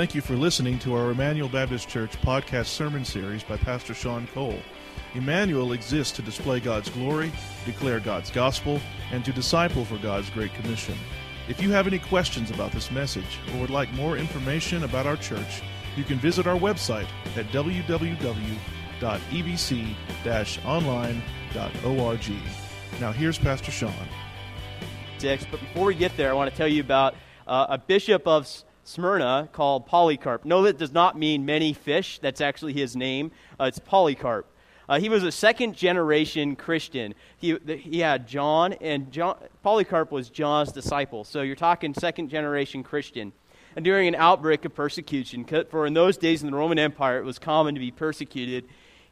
Thank you for listening to our Emmanuel Baptist Church podcast sermon series by Pastor Sean Cole. Emmanuel exists to display God's glory, declare God's gospel, and to disciple for God's Great Commission. If you have any questions about this message or would like more information about our church, you can visit our website at www.ebc-online.org. Now here's Pastor Sean. But before we get there, I want to tell you about uh, a bishop of Smyrna called Polycarp. No, that does not mean many fish. That's actually his name. Uh, it's Polycarp. Uh, he was a second generation Christian. He, he had John, and John, Polycarp was John's disciple. So you're talking second generation Christian. And during an outbreak of persecution, for in those days in the Roman Empire it was common to be persecuted,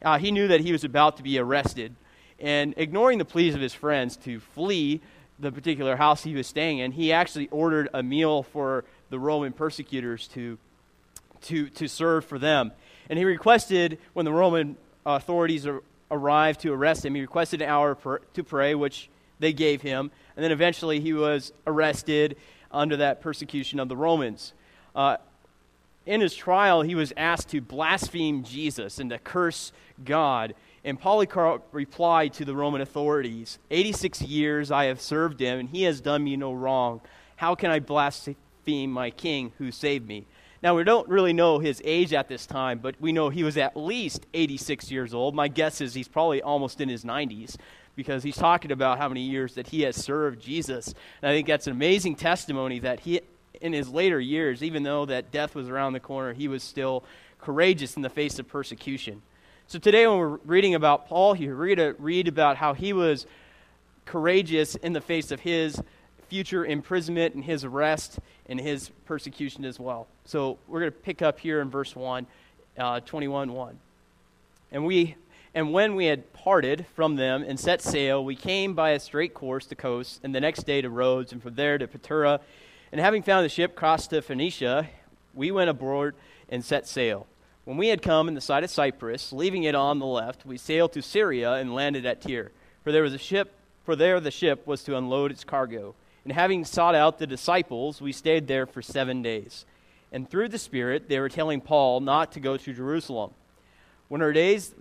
uh, he knew that he was about to be arrested. And ignoring the pleas of his friends to flee the particular house he was staying in, he actually ordered a meal for the Roman persecutors to, to, to serve for them. And he requested, when the Roman authorities arrived to arrest him, he requested an hour per, to pray, which they gave him. And then eventually he was arrested under that persecution of the Romans. Uh, in his trial, he was asked to blaspheme Jesus and to curse God. And Polycarp replied to the Roman authorities 86 years I have served him, and he has done me no wrong. How can I blaspheme? Blaspheme my king who saved me. Now, we don't really know his age at this time, but we know he was at least 86 years old. My guess is he's probably almost in his 90s because he's talking about how many years that he has served Jesus. And I think that's an amazing testimony that he, in his later years, even though that death was around the corner, he was still courageous in the face of persecution. So today, when we're reading about Paul here, we're going to read about how he was courageous in the face of his future imprisonment and his arrest and his persecution as well. So we're going to pick up here in verse 1, uh, 21 1. And, we, and when we had parted from them and set sail, we came by a straight course to Cos, and the next day to Rhodes, and from there to Patara. And having found the ship crossed to Phoenicia, we went aboard and set sail. When we had come in the sight of Cyprus, leaving it on the left, we sailed to Syria and landed at Tyre. For there was a ship, for there the ship was to unload its cargo. And having sought out the disciples, we stayed there for seven days. And through the Spirit, they were telling Paul not to go to Jerusalem. When our days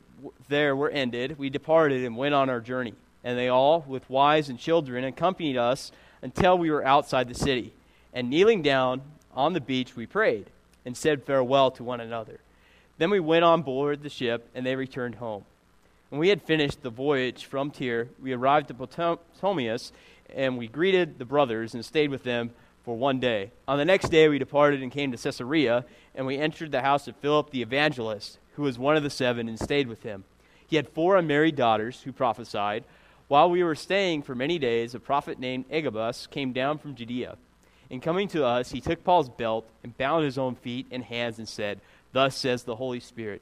there were ended, we departed and went on our journey. And they all, with wives and children, accompanied us until we were outside the city. And kneeling down on the beach, we prayed and said farewell to one another. Then we went on board the ship, and they returned home. When we had finished the voyage from Tyre, we arrived at Ptolemais and we greeted the brothers and stayed with them for one day. On the next day, we departed and came to Caesarea, and we entered the house of Philip the evangelist, who was one of the seven, and stayed with him. He had four unmarried daughters who prophesied. While we were staying for many days, a prophet named Agabus came down from Judea. In coming to us, he took Paul's belt and bound his own feet and hands and said, Thus says the Holy Spirit.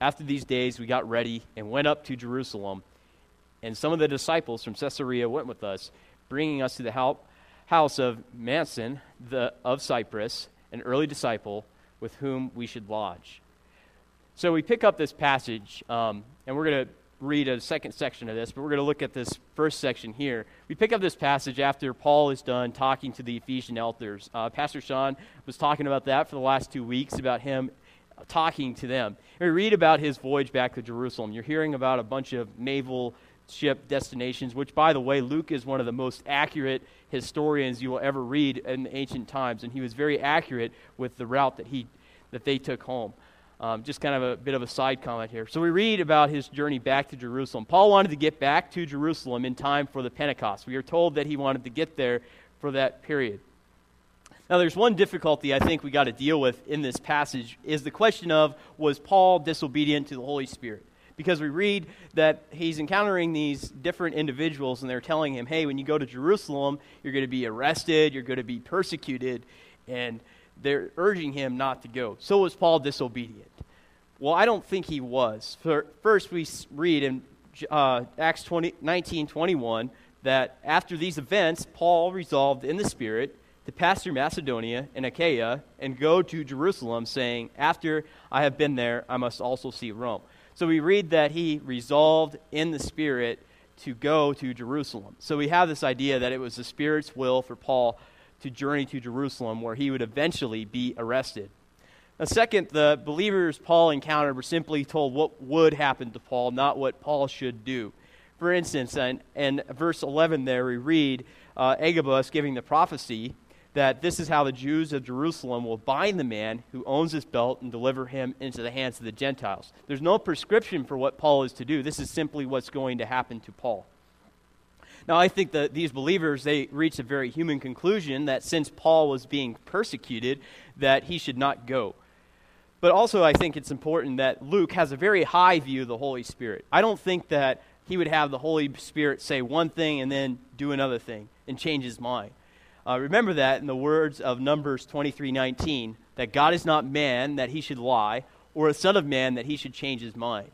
After these days, we got ready and went up to Jerusalem. And some of the disciples from Caesarea went with us bringing us to the house of Mnason the, of Cyprus, an early disciple with whom we should lodge. So we pick up this passage, um, and we're going to read a second section of this, but we're going to look at this first section here. We pick up this passage after Paul is done talking to the Ephesian elders. Uh, Pastor Sean was talking about that for the last two weeks, about him talking to them. We read about his voyage back to Jerusalem. You're hearing about a bunch of naval ship destinations, which, by the way, Luke is one of the most accurate historians you will ever read in the ancient times, and he was very accurate with the route that, he, that they took home. Um, just kind of a bit of a side comment here. So we read about his journey back to Jerusalem. Paul wanted to get back to Jerusalem in time for the Pentecost. We are told that he wanted to get there for that period. Now, there's one difficulty I think we got to deal with in this passage is the question of was Paul disobedient to the Holy Spirit? because we read that he's encountering these different individuals and they're telling him, hey, when you go to Jerusalem, you're going to be arrested, you're going to be persecuted, and they're urging him not to go. So was Paul disobedient. Well, I don't think he was. First, we read in uh, Acts 20, 19 21 that after these events, Paul resolved in the Spirit to pass through Macedonia and Achaia and go to Jerusalem, saying, After I have been there, I must also see Rome. So we read that he resolved in the Spirit to go to Jerusalem. So we have this idea that it was the Spirit's will for Paul to journey to Jerusalem, where he would eventually be arrested. Now, second, the believers Paul encountered were simply told what would happen to Paul, not what Paul should do. For instance, in, in verse 11 there, we read uh, Agabus giving the prophecy that this is how the Jews of Jerusalem will bind the man who owns this belt and deliver him into the hands of the Gentiles. There's no prescription for what Paul is to do. This is simply what's going to happen to Paul. Now, I think that these believers, they reached a very human conclusion that since Paul was being persecuted, that he should not go. But also, I think it's important that Luke has a very high view of the Holy Spirit. I don't think that he would have the Holy Spirit say one thing and then do another thing and change his mind. Uh, remember that in the words of Numbers 23:19, that God is not man that he should lie, or a son of man that he should change his mind.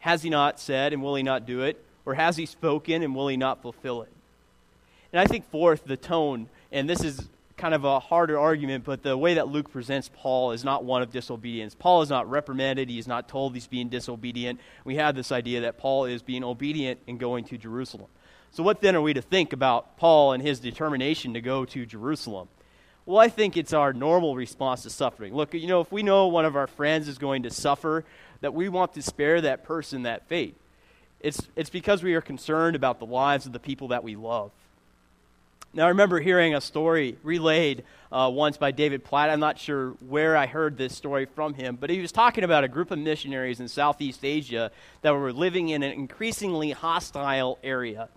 Has he not said, and will he not do it? Or has he spoken, and will he not fulfill it? And I think, fourth, the tone, and this is kind of a harder argument, but the way that Luke presents Paul is not one of disobedience. Paul is not reprimanded, he is not told he's being disobedient. We have this idea that Paul is being obedient and going to Jerusalem. So, what then are we to think about Paul and his determination to go to Jerusalem? Well, I think it's our normal response to suffering. Look, you know, if we know one of our friends is going to suffer, that we want to spare that person that fate. It's, it's because we are concerned about the lives of the people that we love. Now, I remember hearing a story relayed uh, once by David Platt. I'm not sure where I heard this story from him, but he was talking about a group of missionaries in Southeast Asia that were living in an increasingly hostile area.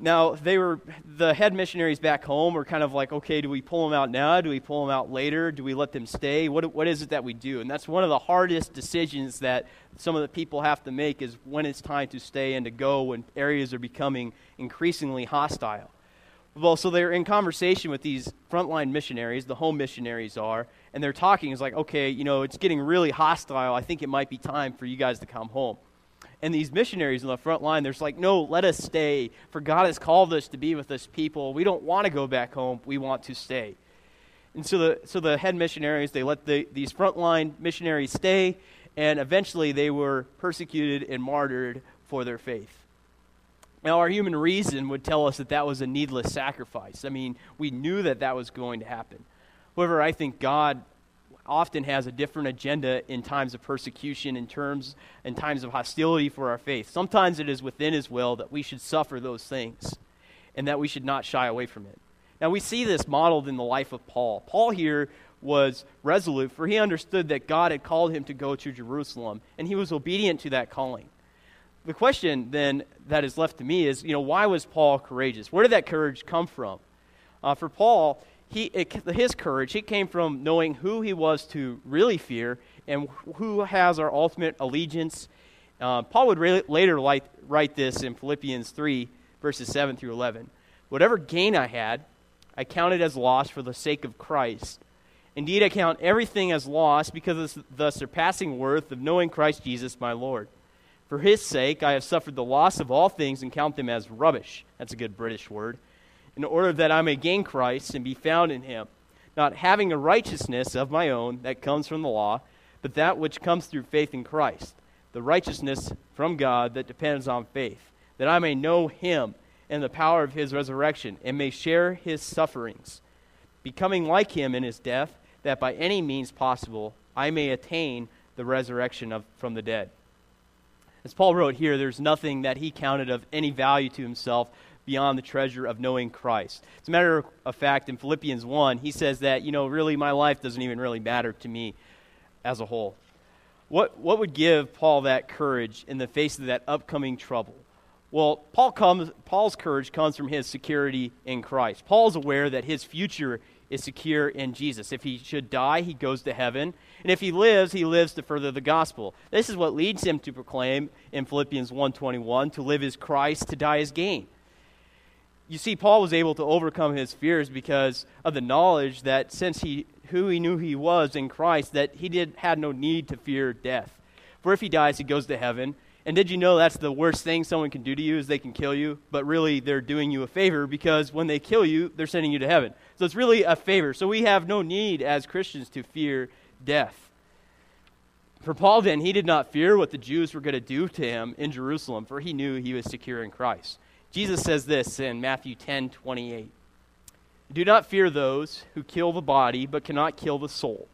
Now, they were the head missionaries back home were kind of like, okay, do we pull them out now? Do we pull them out later? Do we let them stay? What, what is it that we do? And that's one of the hardest decisions that some of the people have to make is when it's time to stay and to go when areas are becoming increasingly hostile. Well, so they're in conversation with these frontline missionaries, the home missionaries are, and they're talking. It's like, okay, you know, it's getting really hostile. I think it might be time for you guys to come home. And these missionaries on the front line, they're like, no, let us stay. For God has called us to be with this people. We don't want to go back home. We want to stay. And so the, so the head missionaries, they let the, these frontline missionaries stay, and eventually they were persecuted and martyred for their faith. Now, our human reason would tell us that that was a needless sacrifice. I mean, we knew that that was going to happen. However, I think God often has a different agenda in times of persecution, in terms in times of hostility for our faith. Sometimes it is within his will that we should suffer those things and that we should not shy away from it. Now we see this modeled in the life of Paul. Paul here was resolute, for he understood that God had called him to go to Jerusalem, and he was obedient to that calling. The question then that is left to me is, you know, why was Paul courageous? Where did that courage come from? Uh, for Paul, he, his courage, he came from knowing who he was to really fear and who has our ultimate allegiance. Uh, Paul would re- later write this in Philippians 3, verses 7 through 11. Whatever gain I had, I counted as loss for the sake of Christ. Indeed, I count everything as loss because of the surpassing worth of knowing Christ Jesus my Lord. For his sake, I have suffered the loss of all things and count them as rubbish. That's a good British word in order that I may gain Christ and be found in him, not having a righteousness of my own that comes from the law, but that which comes through faith in Christ, the righteousness from God that depends on faith, that I may know him and the power of his resurrection, and may share his sufferings, becoming like him in his death, that by any means possible I may attain the resurrection of, from the dead. As Paul wrote here, there's nothing that he counted of any value to himself beyond the treasure of knowing Christ. As a matter of fact, in Philippians 1, he says that, you know, really my life doesn't even really matter to me as a whole. What, what would give Paul that courage in the face of that upcoming trouble? Well, Paul comes, Paul's courage comes from his security in Christ. Paul's aware that his future is secure in Jesus. If he should die, he goes to heaven. And if he lives, he lives to further the gospel. This is what leads him to proclaim in Philippians 1.21, to live is Christ, to die is gain. You see, Paul was able to overcome his fears because of the knowledge that since he who he knew he was in Christ, that he did had no need to fear death. For if he dies, he goes to heaven. And did you know that's the worst thing someone can do to you is they can kill you, but really they're doing you a favor because when they kill you, they're sending you to heaven. So it's really a favor. So we have no need as Christians to fear death. For Paul, then, he did not fear what the Jews were going to do to him in Jerusalem, for he knew he was secure in Christ. Jesus says this in Matthew 10 28. Do not fear those who kill the body, but cannot kill the soul.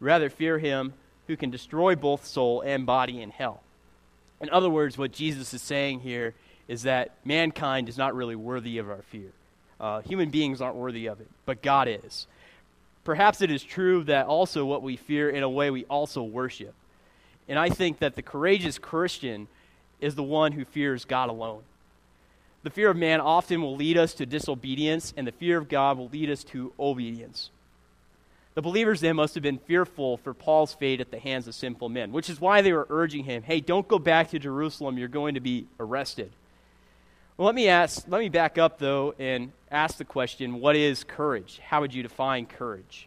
Rather, fear him who can destroy both soul and body in hell. In other words, what Jesus is saying here is that mankind is not really worthy of our fear. Uh, human beings aren't worthy of it, but God is. Perhaps it is true that also what we fear, in a way, we also worship. And I think that the courageous Christian is the one who fears God alone. The fear of man often will lead us to disobedience, and the fear of God will lead us to obedience. The believers then must have been fearful for Paul's fate at the hands of sinful men, which is why they were urging him, hey, don't go back to Jerusalem, you're going to be arrested. Well, let me ask, let me back up though and ask the question, what is courage? How would you define courage?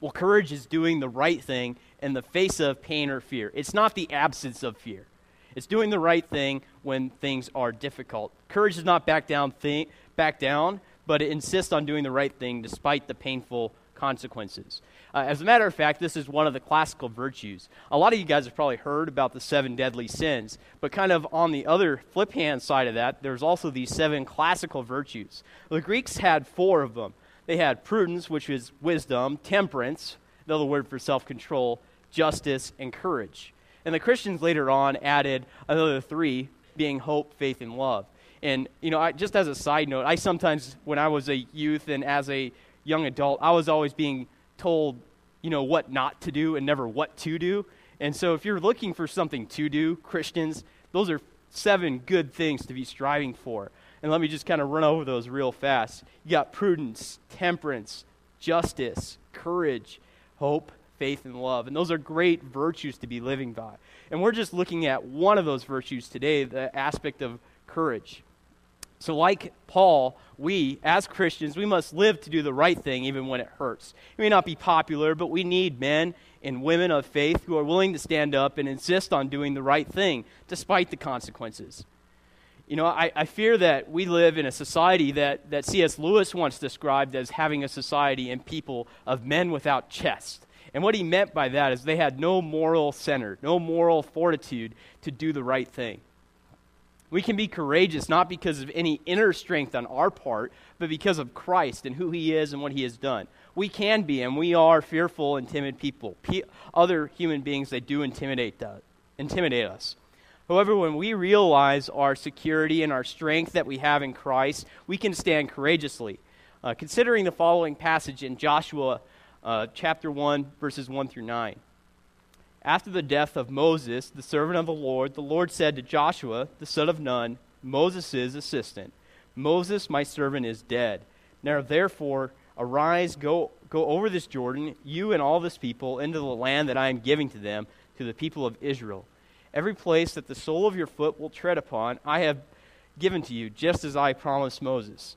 Well, courage is doing the right thing in the face of pain or fear. It's not the absence of fear. It's doing the right thing when things are difficult. Courage does not back down, back down, but it insists on doing the right thing despite the painful consequences. Uh, as a matter of fact, this is one of the classical virtues. A lot of you guys have probably heard about the seven deadly sins, but kind of on the other flip hand side of that, there's also these seven classical virtues. The Greeks had four of them. They had prudence, which is wisdom, temperance, another word for self control, justice, and courage. And the Christians later on added another three, being hope, faith, and love. And, you know, I, just as a side note, I sometimes, when I was a youth and as a young adult, I was always being told, you know, what not to do and never what to do. And so if you're looking for something to do, Christians, those are seven good things to be striving for. And let me just kind of run over those real fast. You got prudence, temperance, justice, courage, hope, faith, and love. And those are great virtues to be living by. And we're just looking at one of those virtues today, the aspect of courage. So, like Paul, we, as Christians, we must live to do the right thing even when it hurts. It may not be popular, but we need men and women of faith who are willing to stand up and insist on doing the right thing despite the consequences. You know, I, I fear that we live in a society that, that C.S. Lewis once described as having a society and people of men without chest. And what he meant by that is they had no moral center, no moral fortitude to do the right thing. We can be courageous not because of any inner strength on our part, but because of Christ and who he is and what he has done. We can be, and we are fearful and timid people. P- other human beings they do intimidate, uh, intimidate us. However, when we realize our security and our strength that we have in Christ, we can stand courageously. Uh, considering the following passage in Joshua uh, chapter 1, verses 1 through 9. After the death of Moses, the servant of the Lord, the Lord said to Joshua, the son of Nun, Moses' assistant, Moses, my servant, is dead. Now therefore, arise, go, go over this Jordan, you and all this people, into the land that I am giving to them, to the people of Israel. Every place that the sole of your foot will tread upon, I have given to you, just as I promised Moses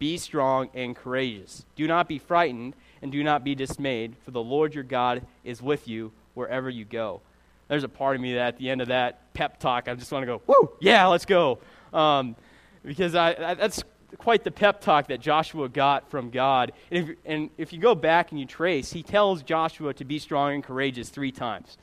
Be strong and courageous. Do not be frightened and do not be dismayed, for the Lord your God is with you wherever you go. There's a part of me that at the end of that pep talk, I just want to go, woo, yeah, let's go. Um, because I, I, that's quite the pep talk that Joshua got from God. And if, and if you go back and you trace, he tells Joshua to be strong and courageous three times.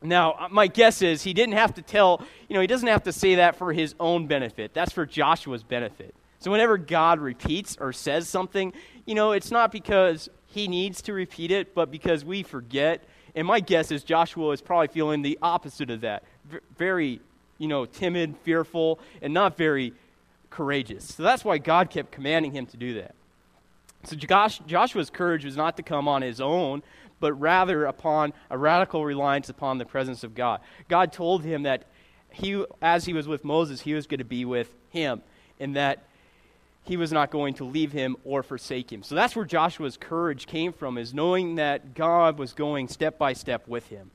Now, uh, my guess is he didn't have to tell, you know, he doesn't have to say that for his own benefit. That's for Joshua's benefit. So whenever God repeats or says something, you know, it's not because he needs to repeat it, but because we forget. And my guess is Joshua is probably feeling the opposite of that. V- very, you know, timid, fearful, and not very courageous. So that's why God kept commanding him to do that. So Josh, Joshua's courage was not to come on his own, but rather upon a radical reliance upon the presence of God. God told him that he, as he was with Moses, he was going to be with him, and that he was not going to leave him or forsake him. So that's where Joshua's courage came from, is knowing that God was going step by step with him.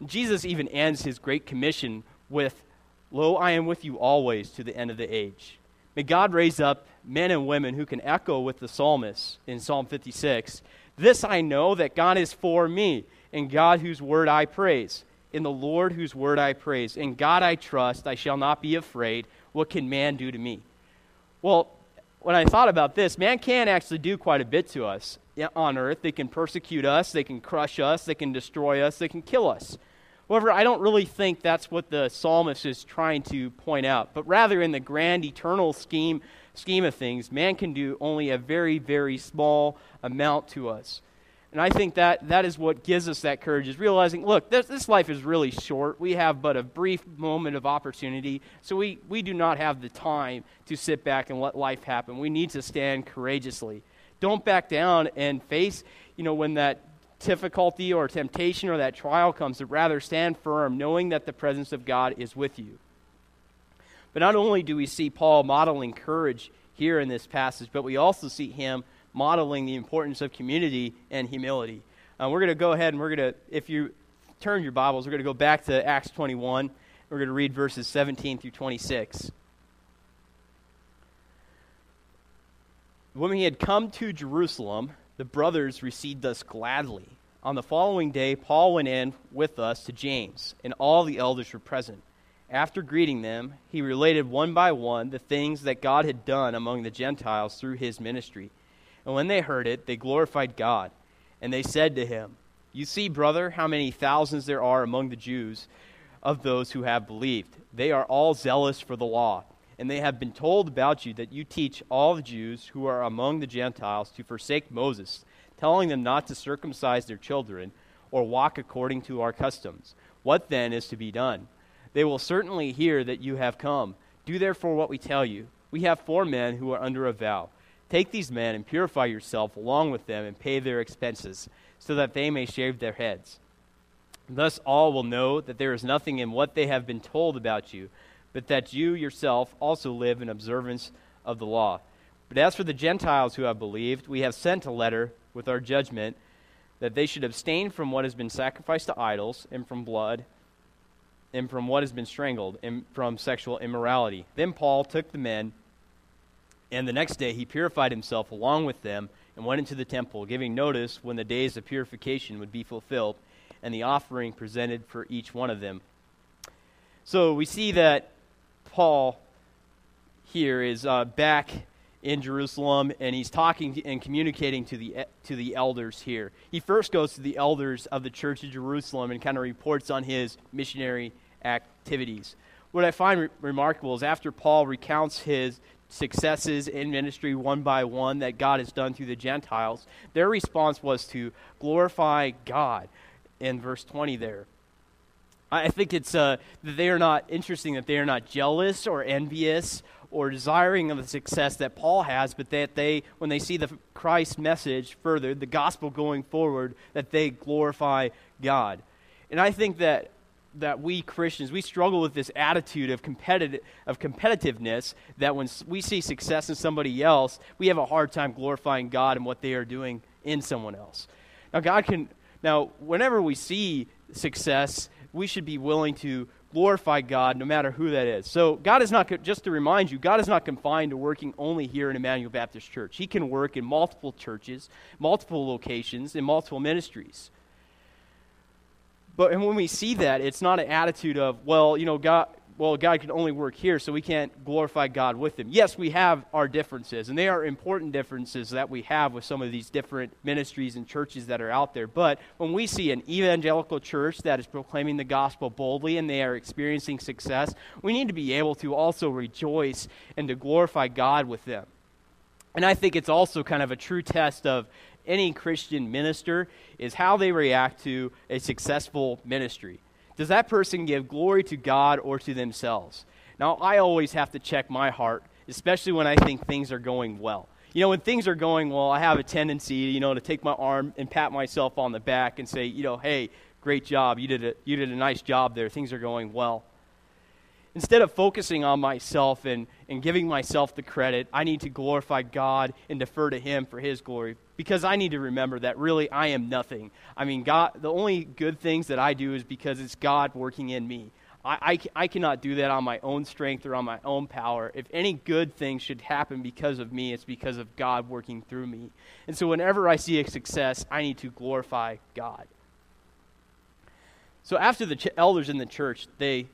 And Jesus even ends his great commission with, Lo, I am with you always to the end of the age. May God raise up men and women who can echo with the psalmist in Psalm 56 this I know that God is for me, and God whose word I praise. In the Lord whose word I praise. In God I trust, I shall not be afraid. What can man do to me? Well, when I thought about this, man can actually do quite a bit to us on earth. They can persecute us, they can crush us, they can destroy us, they can kill us. However, I don't really think that's what the psalmist is trying to point out, but rather in the grand eternal scheme scheme of things, man can do only a very, very small amount to us. And I think that that is what gives us that courage is realizing, look, this, this life is really short. We have but a brief moment of opportunity. So we, we do not have the time to sit back and let life happen. We need to stand courageously. Don't back down and face, you know, when that difficulty or temptation or that trial comes, but rather stand firm, knowing that the presence of God is with you. But not only do we see Paul modeling courage here in this passage, but we also see him modeling the importance of community and humility. Uh, we're going to go ahead and we're going to, if you turn your Bibles, we're going to go back to Acts 21. We're going to read verses 17 through 26. When we had come to Jerusalem, the brothers received us gladly. On the following day, Paul went in with us to James, and all the elders were present. After greeting them, he related one by one the things that God had done among the Gentiles through his ministry. And when they heard it, they glorified God. And they said to him, You see, brother, how many thousands there are among the Jews of those who have believed. They are all zealous for the law. And they have been told about you that you teach all the Jews who are among the Gentiles to forsake Moses, telling them not to circumcise their children or walk according to our customs. What then is to be done? They will certainly hear that you have come. Do therefore what we tell you. We have four men who are under a vow. Take these men and purify yourself along with them and pay their expenses, so that they may shave their heads. Thus all will know that there is nothing in what they have been told about you, but that you yourself also live in observance of the law. But as for the Gentiles who have believed, we have sent a letter with our judgment that they should abstain from what has been sacrificed to idols and from blood and from what has been strangled, and from sexual immorality. Then Paul took the men, and the next day he purified himself along with them and went into the temple, giving notice when the days of purification would be fulfilled, and the offering presented for each one of them. So we see that Paul here is uh, back in Jerusalem, and he's talking and communicating to the to the elders here. He first goes to the elders of the church of Jerusalem and kind of reports on his missionary activities. What I find re- remarkable is after Paul recounts his successes in ministry one by one that God has done through the Gentiles, their response was to glorify God in verse 20 there. I think it's uh, that they are not interesting, that they are not jealous or envious or desiring of the success that Paul has, but that they, when they see the Christ message further, the gospel going forward, that they glorify God. And I think that that we Christians we struggle with this attitude of competitive of competitiveness that when we see success in somebody else, we have a hard time glorifying God and what they are doing in someone else. Now God can now whenever we see success, we should be willing to glorify God no matter who that is. So God is not just to remind you, God is not confined to working only here in Emmanuel Baptist Church. He can work in multiple churches, multiple locations, in multiple ministries. But and when we see that, it's not an attitude of, well, you know, God, well, God can only work here, so we can't glorify God with Him. Yes, we have our differences, and they are important differences that we have with some of these different ministries and churches that are out there. But when we see an evangelical church that is proclaiming the gospel boldly and they are experiencing success, we need to be able to also rejoice and to glorify God with them. And I think it's also kind of a true test of any Christian minister is how they react to a successful ministry. Does that person give glory to God or to themselves? Now, I always have to check my heart, especially when I think things are going well. You know, when things are going well, I have a tendency, you know, to take my arm and pat myself on the back and say, you know, hey, great job. You did a, you did a nice job there. Things are going well. Instead of focusing on myself and, and giving myself the credit, I need to glorify God and defer to Him for His glory because I need to remember that really I am nothing. I mean, God, the only good things that I do is because it's God working in me. I, I, I, cannot do that on my own strength or on my own power. If any good thing should happen because of me, it's because of God working through me. And so whenever I see a success, I need to glorify God. So after the ch- elders in the church, they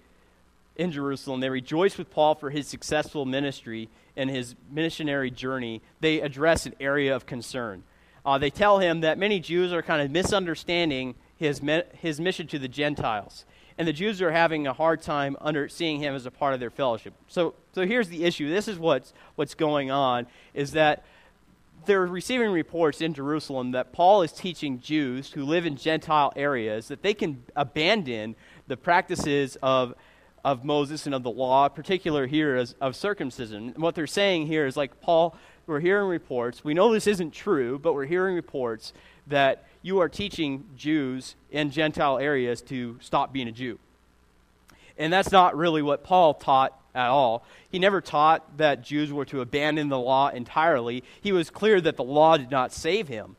in Jerusalem, they rejoice with Paul for his successful ministry and his missionary journey. They address an area of concern. Uh, they tell him that many Jews are kind of misunderstanding his, his mission to the Gentiles. And the Jews are having a hard time under seeing him as a part of their fellowship. So, so here's the issue. This is what's, what's going on, is that they're receiving reports in Jerusalem that Paul is teaching Jews who live in Gentile areas that they can abandon the practices of, of Moses and of the law, particular here of circumcision. And what they're saying here is like, Paul, we're hearing reports. We know this isn't true, but we're hearing reports that you are teaching Jews in Gentile areas to stop being a Jew. And that's not really what Paul taught at all. He never taught that Jews were to abandon the law entirely. He was clear that the law did not save him.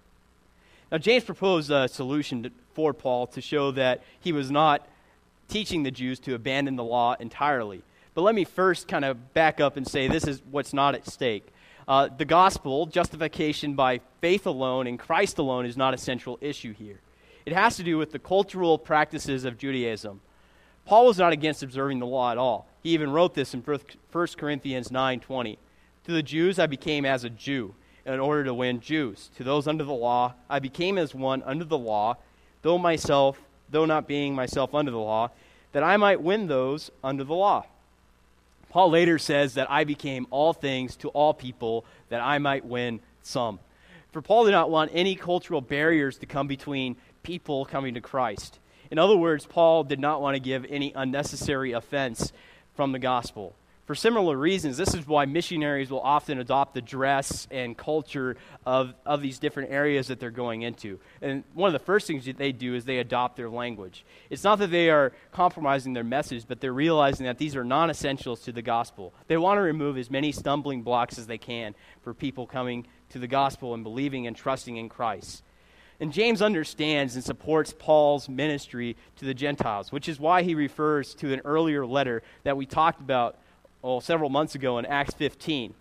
Now, James proposed a solution for Paul to show that he was not teaching the Jews to abandon the law entirely. But let me first kind of back up and say this is what's not at stake. Uh, the gospel, justification by faith alone in Christ alone, is not a central issue here. It has to do with the cultural practices of Judaism. Paul was not against observing the law at all. He even wrote this in 1 Corinthians 9:20. To the Jews I became as a Jew in order to win Jews. To those under the law I became as one under the law, though myself, though not being myself under the law, that I might win those under the law. Paul later says that I became all things to all people that I might win some. For Paul did not want any cultural barriers to come between people coming to Christ. In other words, Paul did not want to give any unnecessary offense from the gospel. For similar reasons, this is why missionaries will often adopt the dress and culture of, of these different areas that they're going into. And one of the first things that they do is they adopt their language. It's not that they are compromising their message, but they're realizing that these are non essentials to the gospel. They want to remove as many stumbling blocks as they can for people coming to the gospel and believing and trusting in Christ. And James understands and supports Paul's ministry to the Gentiles, which is why he refers to an earlier letter that we talked about well, several months ago in Acts 15.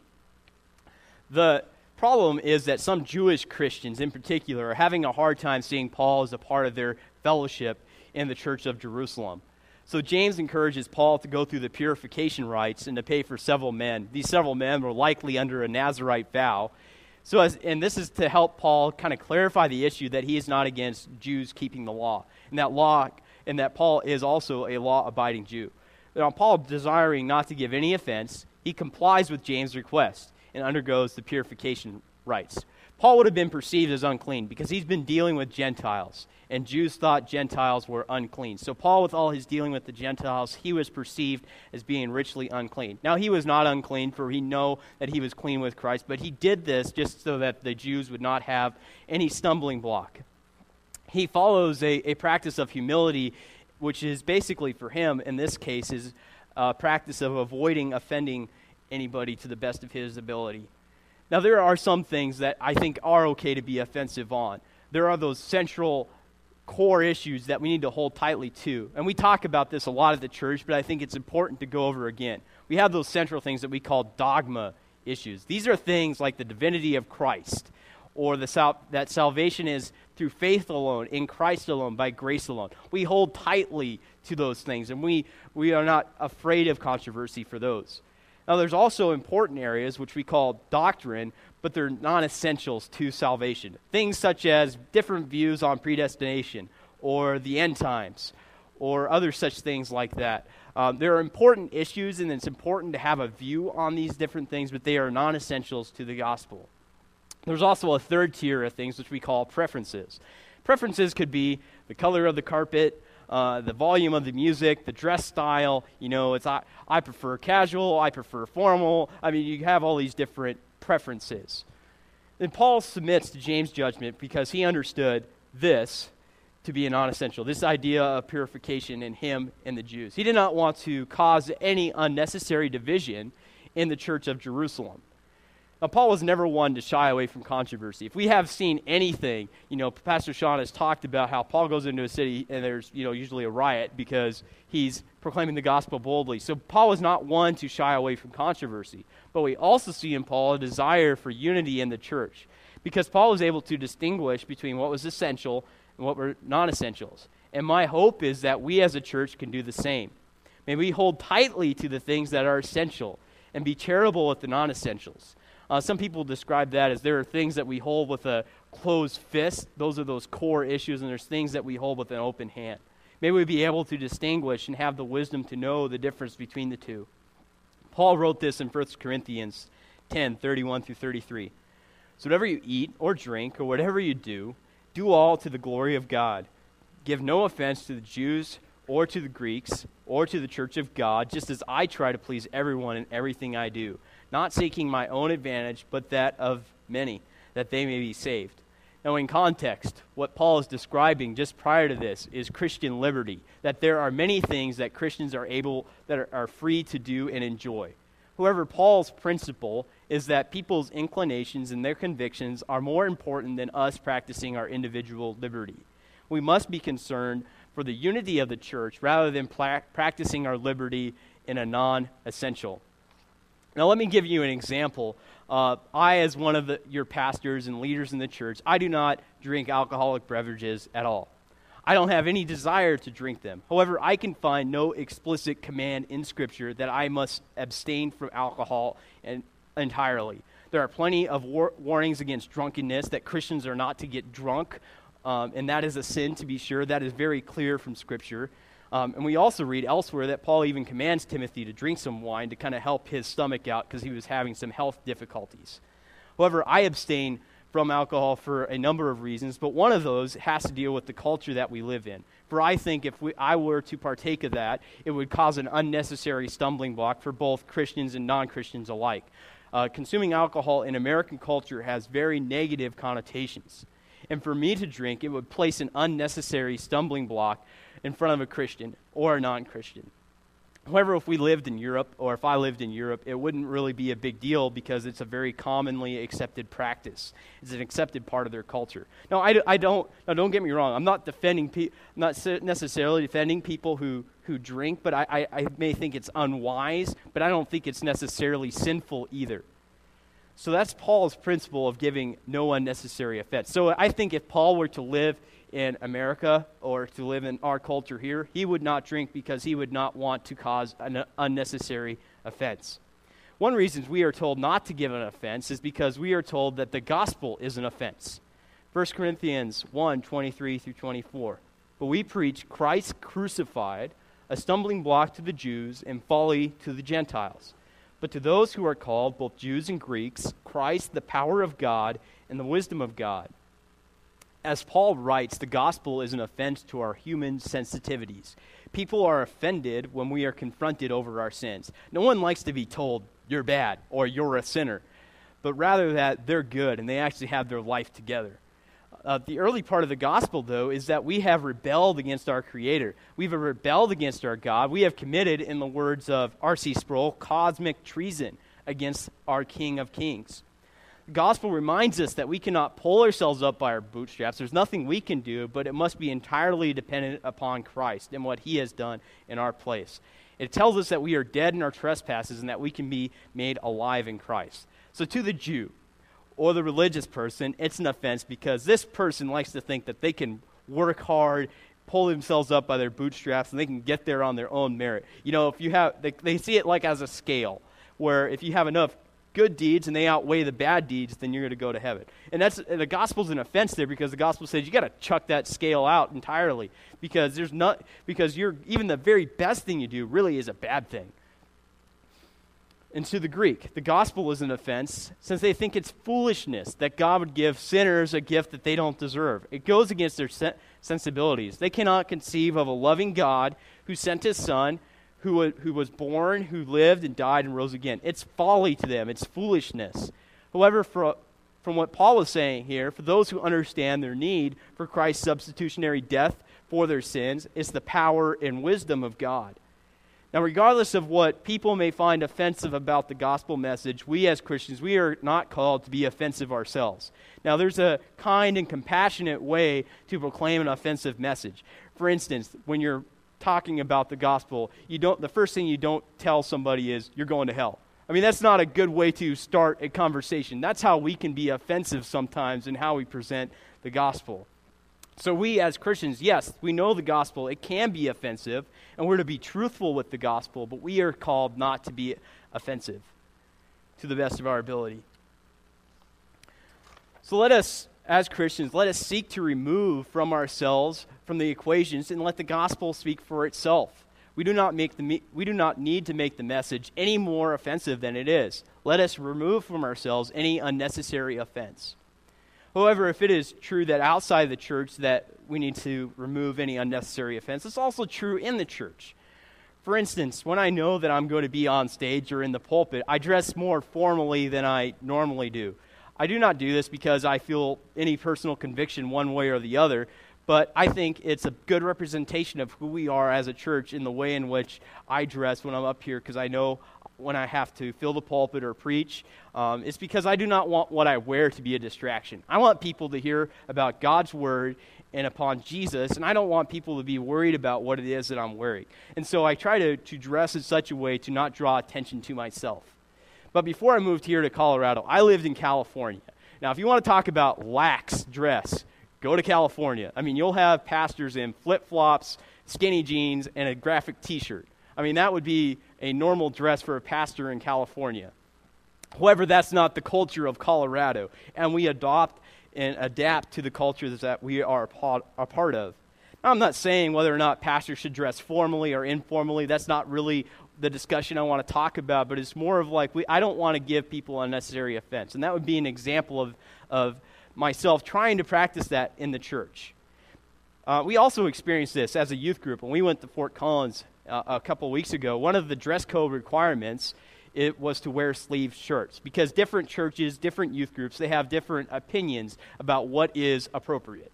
The problem is that some Jewish Christians, in particular, are having a hard time seeing Paul as a part of their fellowship in the church of Jerusalem. So James encourages Paul to go through the purification rites and to pay for several men. These several men were likely under a Nazarite vow. So as, and this is to help Paul kind of clarify the issue that he is not against Jews keeping the law. And that law and that Paul is also a law abiding Jew. Now, Paul, desiring not to give any offense, he complies with James' request and undergoes the purification rites. Paul would have been perceived as unclean because he's been dealing with Gentiles, and Jews thought Gentiles were unclean. So, Paul, with all his dealing with the Gentiles, he was perceived as being richly unclean. Now, he was not unclean, for he know that he was clean with Christ, but he did this just so that the Jews would not have any stumbling block. He follows a, a practice of humility which is basically for him in this case is a practice of avoiding offending anybody to the best of his ability. Now, there are some things that I think are okay to be offensive on. There are those central core issues that we need to hold tightly to. And we talk about this a lot at the church, but I think it's important to go over again. We have those central things that we call dogma issues. These are things like the divinity of Christ or the sal- that salvation is through faith alone, in Christ alone, by grace alone. We hold tightly to those things, and we, we are not afraid of controversy for those. Now, there's also important areas which we call doctrine, but they're non essentials to salvation. Things such as different views on predestination, or the end times, or other such things like that. Um, there are important issues, and it's important to have a view on these different things, but they are non essentials to the gospel. There's also a third tier of things which we call preferences. Preferences could be the color of the carpet, uh, the volume of the music, the dress style. You know, it's I, I prefer casual, I prefer formal. I mean, you have all these different preferences. And Paul submits to James' judgment because he understood this to be a non essential, this idea of purification in him and the Jews. He did not want to cause any unnecessary division in the church of Jerusalem. Now, Paul was never one to shy away from controversy. If we have seen anything, you know, Pastor Sean has talked about how Paul goes into a city and there's, you know, usually a riot because he's proclaiming the gospel boldly. So Paul was not one to shy away from controversy. But we also see in Paul a desire for unity in the church because Paul was able to distinguish between what was essential and what were non essentials. And my hope is that we as a church can do the same. May we hold tightly to the things that are essential and be charitable with the non essentials. Uh, some people describe that as there are things that we hold with a closed fist. Those are those core issues, and there's things that we hold with an open hand. May we be able to distinguish and have the wisdom to know the difference between the two. Paul wrote this in 1 Corinthians 10 31 through 33. So, whatever you eat or drink or whatever you do, do all to the glory of God. Give no offense to the Jews or to the Greeks or to the church of God, just as I try to please everyone in everything I do not seeking my own advantage, but that of many, that they may be saved. Now, in context, what Paul is describing just prior to this is Christian liberty, that there are many things that Christians are able, that are, are free to do and enjoy. However, Paul's principle is that people's inclinations and their convictions are more important than us practicing our individual liberty. We must be concerned for the unity of the church rather than pla- practicing our liberty in a non essential now, let me give you an example. Uh, I, as one of the, your pastors and leaders in the church, I do not drink alcoholic beverages at all. I don't have any desire to drink them. However, I can find no explicit command in Scripture that I must abstain from alcohol and, entirely. There are plenty of war- warnings against drunkenness, that Christians are not to get drunk, um, and that is a sin to be sure. That is very clear from Scripture. Um, and we also read elsewhere that Paul even commands Timothy to drink some wine to kind of help his stomach out because he was having some health difficulties. However, I abstain from alcohol for a number of reasons, but one of those has to deal with the culture that we live in. For I think if we, I were to partake of that, it would cause an unnecessary stumbling block for both Christians and non Christians alike. Uh, consuming alcohol in American culture has very negative connotations. And for me to drink, it would place an unnecessary stumbling block in front of a Christian or a non Christian. However, if we lived in Europe, or if I lived in Europe, it wouldn't really be a big deal because it's a very commonly accepted practice. It's an accepted part of their culture. Now, I, I don't, now don't get me wrong, I'm not defending, pe- not necessarily defending people who, who drink, but I, I, I may think it's unwise, but I don't think it's necessarily sinful either. So that's Paul's principle of giving no unnecessary offense. So I think if Paul were to live in America or to live in our culture here, he would not drink because he would not want to cause an unnecessary offense. One reason we are told not to give an offense is because we are told that the gospel is an offense. 1 Corinthians 1 23 through 24. But we preach Christ crucified, a stumbling block to the Jews and folly to the Gentiles. But to those who are called, both Jews and Greeks, Christ, the power of God and the wisdom of God as Paul writes, the gospel is an offense to our human sensitivities. People are offended when we are confronted over our sins. No one likes to be told, you're bad or you're a sinner, but rather that they're good and they actually have their life together. Uh, the early part of the gospel, though, is that we have rebelled against our Creator. We've rebelled against our God. We have committed, in the words of R.C. Sproul, cosmic treason against our King of Kings The gospel reminds us that we cannot pull ourselves up by our bootstraps. There's nothing we can do, but it must be entirely dependent upon Christ and what he has done in our place. It tells us that we are dead in our trespasses and that we can be made alive in Christ. So, to the Jew, or the religious person, it's an offense because this person likes to think that they can work hard, pull themselves up by their bootstraps, and they can get there on their own merit. You know, if you have, they, they see it like as a scale, where if you have enough good deeds and they outweigh the bad deeds, then you're going to go to heaven. And that's the gospel's an offense there because the gospel says you got to chuck that scale out entirely because there's not because you're even the very best thing you do really is a bad thing. And to the Greek, the gospel is an offense since they think it's foolishness that God would give sinners a gift that they don't deserve. It goes against their sen- sensibilities. They cannot conceive of a loving God who sent his son who, who was born, who lived and died and rose again. It's folly to them, it's foolishness. However, for, from what Paul is saying here, for those who understand their need for Christ's substitutionary death for their sins, it's the power and wisdom of God. Now, regardless of what people may find offensive about the gospel message, we as Christians, we are not called to be offensive ourselves. Now, there's a kind and compassionate way to proclaim an offensive message. For instance, when you're talking about the gospel, you don't, the first thing you don't tell somebody is, you're going to hell. I mean, that's not a good way to start a conversation. That's how we can be offensive sometimes in how we present the gospel. So, we as Christians, yes, we know the gospel. It can be offensive, and we're to be truthful with the gospel, but we are called not to be offensive to the best of our ability. So, let us as Christians, let us seek to remove from ourselves from the equations and let the gospel speak for itself. We do not, make the, we do not need to make the message any more offensive than it is. Let us remove from ourselves any unnecessary offense. However, if it is true that outside the church that we need to remove any unnecessary offense, it's also true in the church. For instance, when I know that I'm going to be on stage or in the pulpit, I dress more formally than I normally do. I do not do this because I feel any personal conviction one way or the other, but I think it's a good representation of who we are as a church in the way in which I dress when I'm up here because I know when I have to fill the pulpit or preach. Um, it's because I do not want what I wear to be a distraction. I want people to hear about God's word and upon Jesus, and I don't want people to be worried about what it is that I'm wearing. And so I try to, to dress in such a way to not draw attention to myself. But before I moved here to Colorado, I lived in California. Now, if you want to talk about lax dress, go to California. I mean, you'll have pastors in flip flops, skinny jeans, and a graphic t shirt. I mean, that would be a normal dress for a pastor in California. However, that's not the culture of Colorado, and we adopt and adapt to the cultures that we are a part of. Now, I'm not saying whether or not pastors should dress formally or informally. That's not really the discussion I want to talk about, but it's more of like we, I don't want to give people unnecessary offense. And that would be an example of, of myself trying to practice that in the church. Uh, we also experienced this as a youth group when we went to Fort Collins uh, a couple weeks ago. One of the dress code requirements it was to wear sleeve shirts because different churches, different youth groups, they have different opinions about what is appropriate.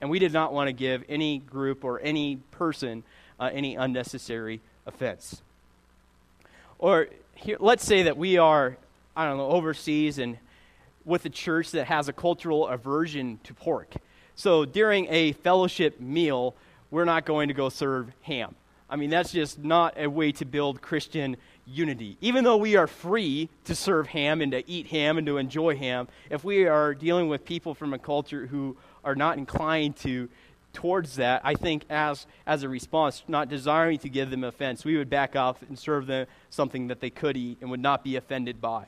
And we did not want to give any group or any person uh, any unnecessary offense. Or here, let's say that we are, I don't know, overseas and with a church that has a cultural aversion to pork. So during a fellowship meal, we're not going to go serve ham. I mean, that's just not a way to build Christian unity. Even though we are free to serve ham and to eat ham and to enjoy ham, if we are dealing with people from a culture who are not inclined to towards that, I think as, as a response, not desiring to give them offense, we would back off and serve them something that they could eat and would not be offended by.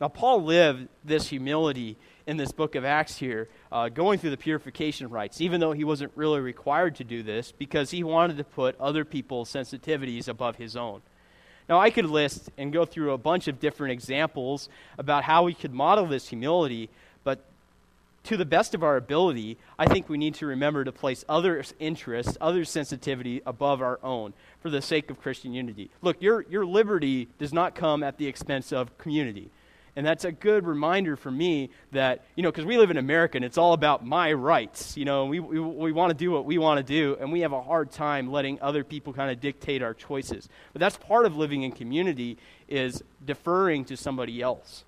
Now, Paul lived this humility in this book of Acts here, uh, going through the purification rites, even though he wasn't really required to do this because he wanted to put other people's sensitivities above his own. Now, I could list and go through a bunch of different examples about how we could model this humility, but to the best of our ability, I think we need to remember to place others' interests, others' sensitivity above our own for the sake of Christian unity. Look, your, your liberty does not come at the expense of community. And that's a good reminder for me that, you know, because we live in America and it's all about my rights, you know, we, we, we want to do what we want to do, and we have a hard time letting other people kind of dictate our choices. But that's part of living in community is deferring to somebody else.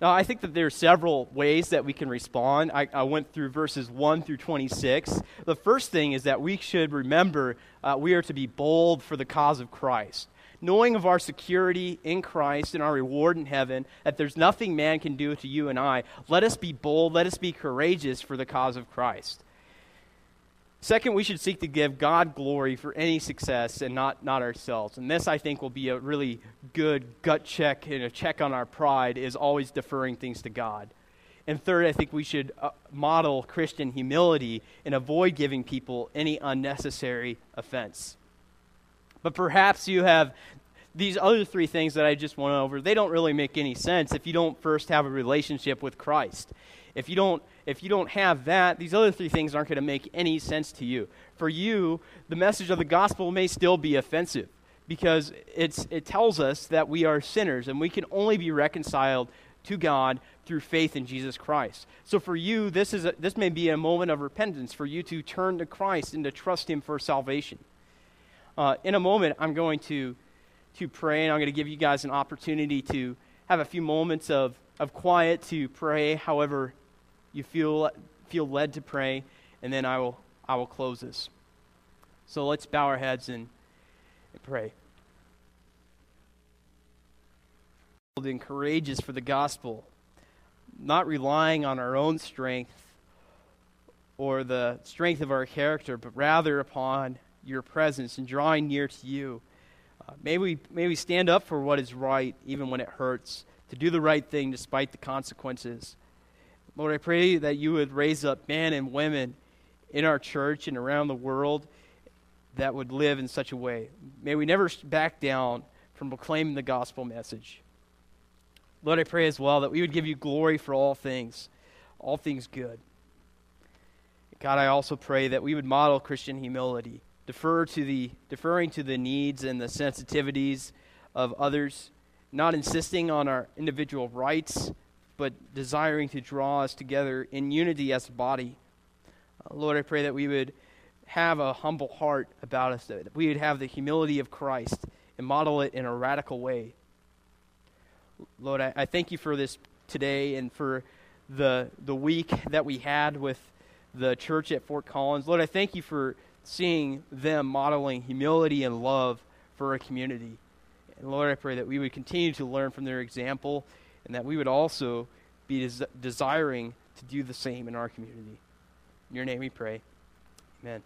Now, I think that there are several ways that we can respond. I, I, went through verses 1 through 26. The first thing is that we should remember uh, we are to be bold for the cause of Christ. Knowing of our security in Christ and our reward in heaven, that there's nothing man can do to you and I, let us be bold, let us be courageous for the cause of Christ. Second, we should seek to give God glory for any success and not, not ourselves. And this, I think, will be a really good gut check and a check on our pride, is always deferring things to God. And third, I think we should uh, model Christian humility and avoid giving people any unnecessary offense. But perhaps you have these other three things that I just went over. They don't really make any sense if you don't first have a relationship with Christ. If you don't if you don't have that, these other three things aren't going to make any sense to you. For you, the message of the gospel may still be offensive because it's, it tells us that we are sinners and we can only be reconciled to God through faith in Jesus Christ. So for you, this, is a, this may be a moment of repentance for you to turn to Christ and to trust Him for salvation. Uh, in a moment, I'm going to, to pray, and I'm going to give you guys an opportunity to have a few moments of, of quiet to pray however you feel, feel led to pray, and then I will, I will close this. So let's bow our heads and, and pray. And courageous for the gospel, not relying on our own strength or the strength of our character, but rather upon your presence and drawing near to you. Uh, may, we, may we stand up for what is right, even when it hurts, to do the right thing despite the consequences. Lord, I pray that you would raise up men and women in our church and around the world that would live in such a way. May we never back down from proclaiming the gospel message. Lord, I pray as well that we would give you glory for all things, all things good. God, I also pray that we would model Christian humility, defer to the deferring to the needs and the sensitivities of others, not insisting on our individual rights, but desiring to draw us together in unity as a body. Uh, Lord, I pray that we would have a humble heart about us, that we would have the humility of Christ and model it in a radical way. Lord, I, I thank you for this today and for the, the week that we had with the church at Fort Collins. Lord, I thank you for seeing them modeling humility and love for a community. And Lord, I pray that we would continue to learn from their example and that we would also be des- desiring to do the same in our community. In your name we pray. Amen.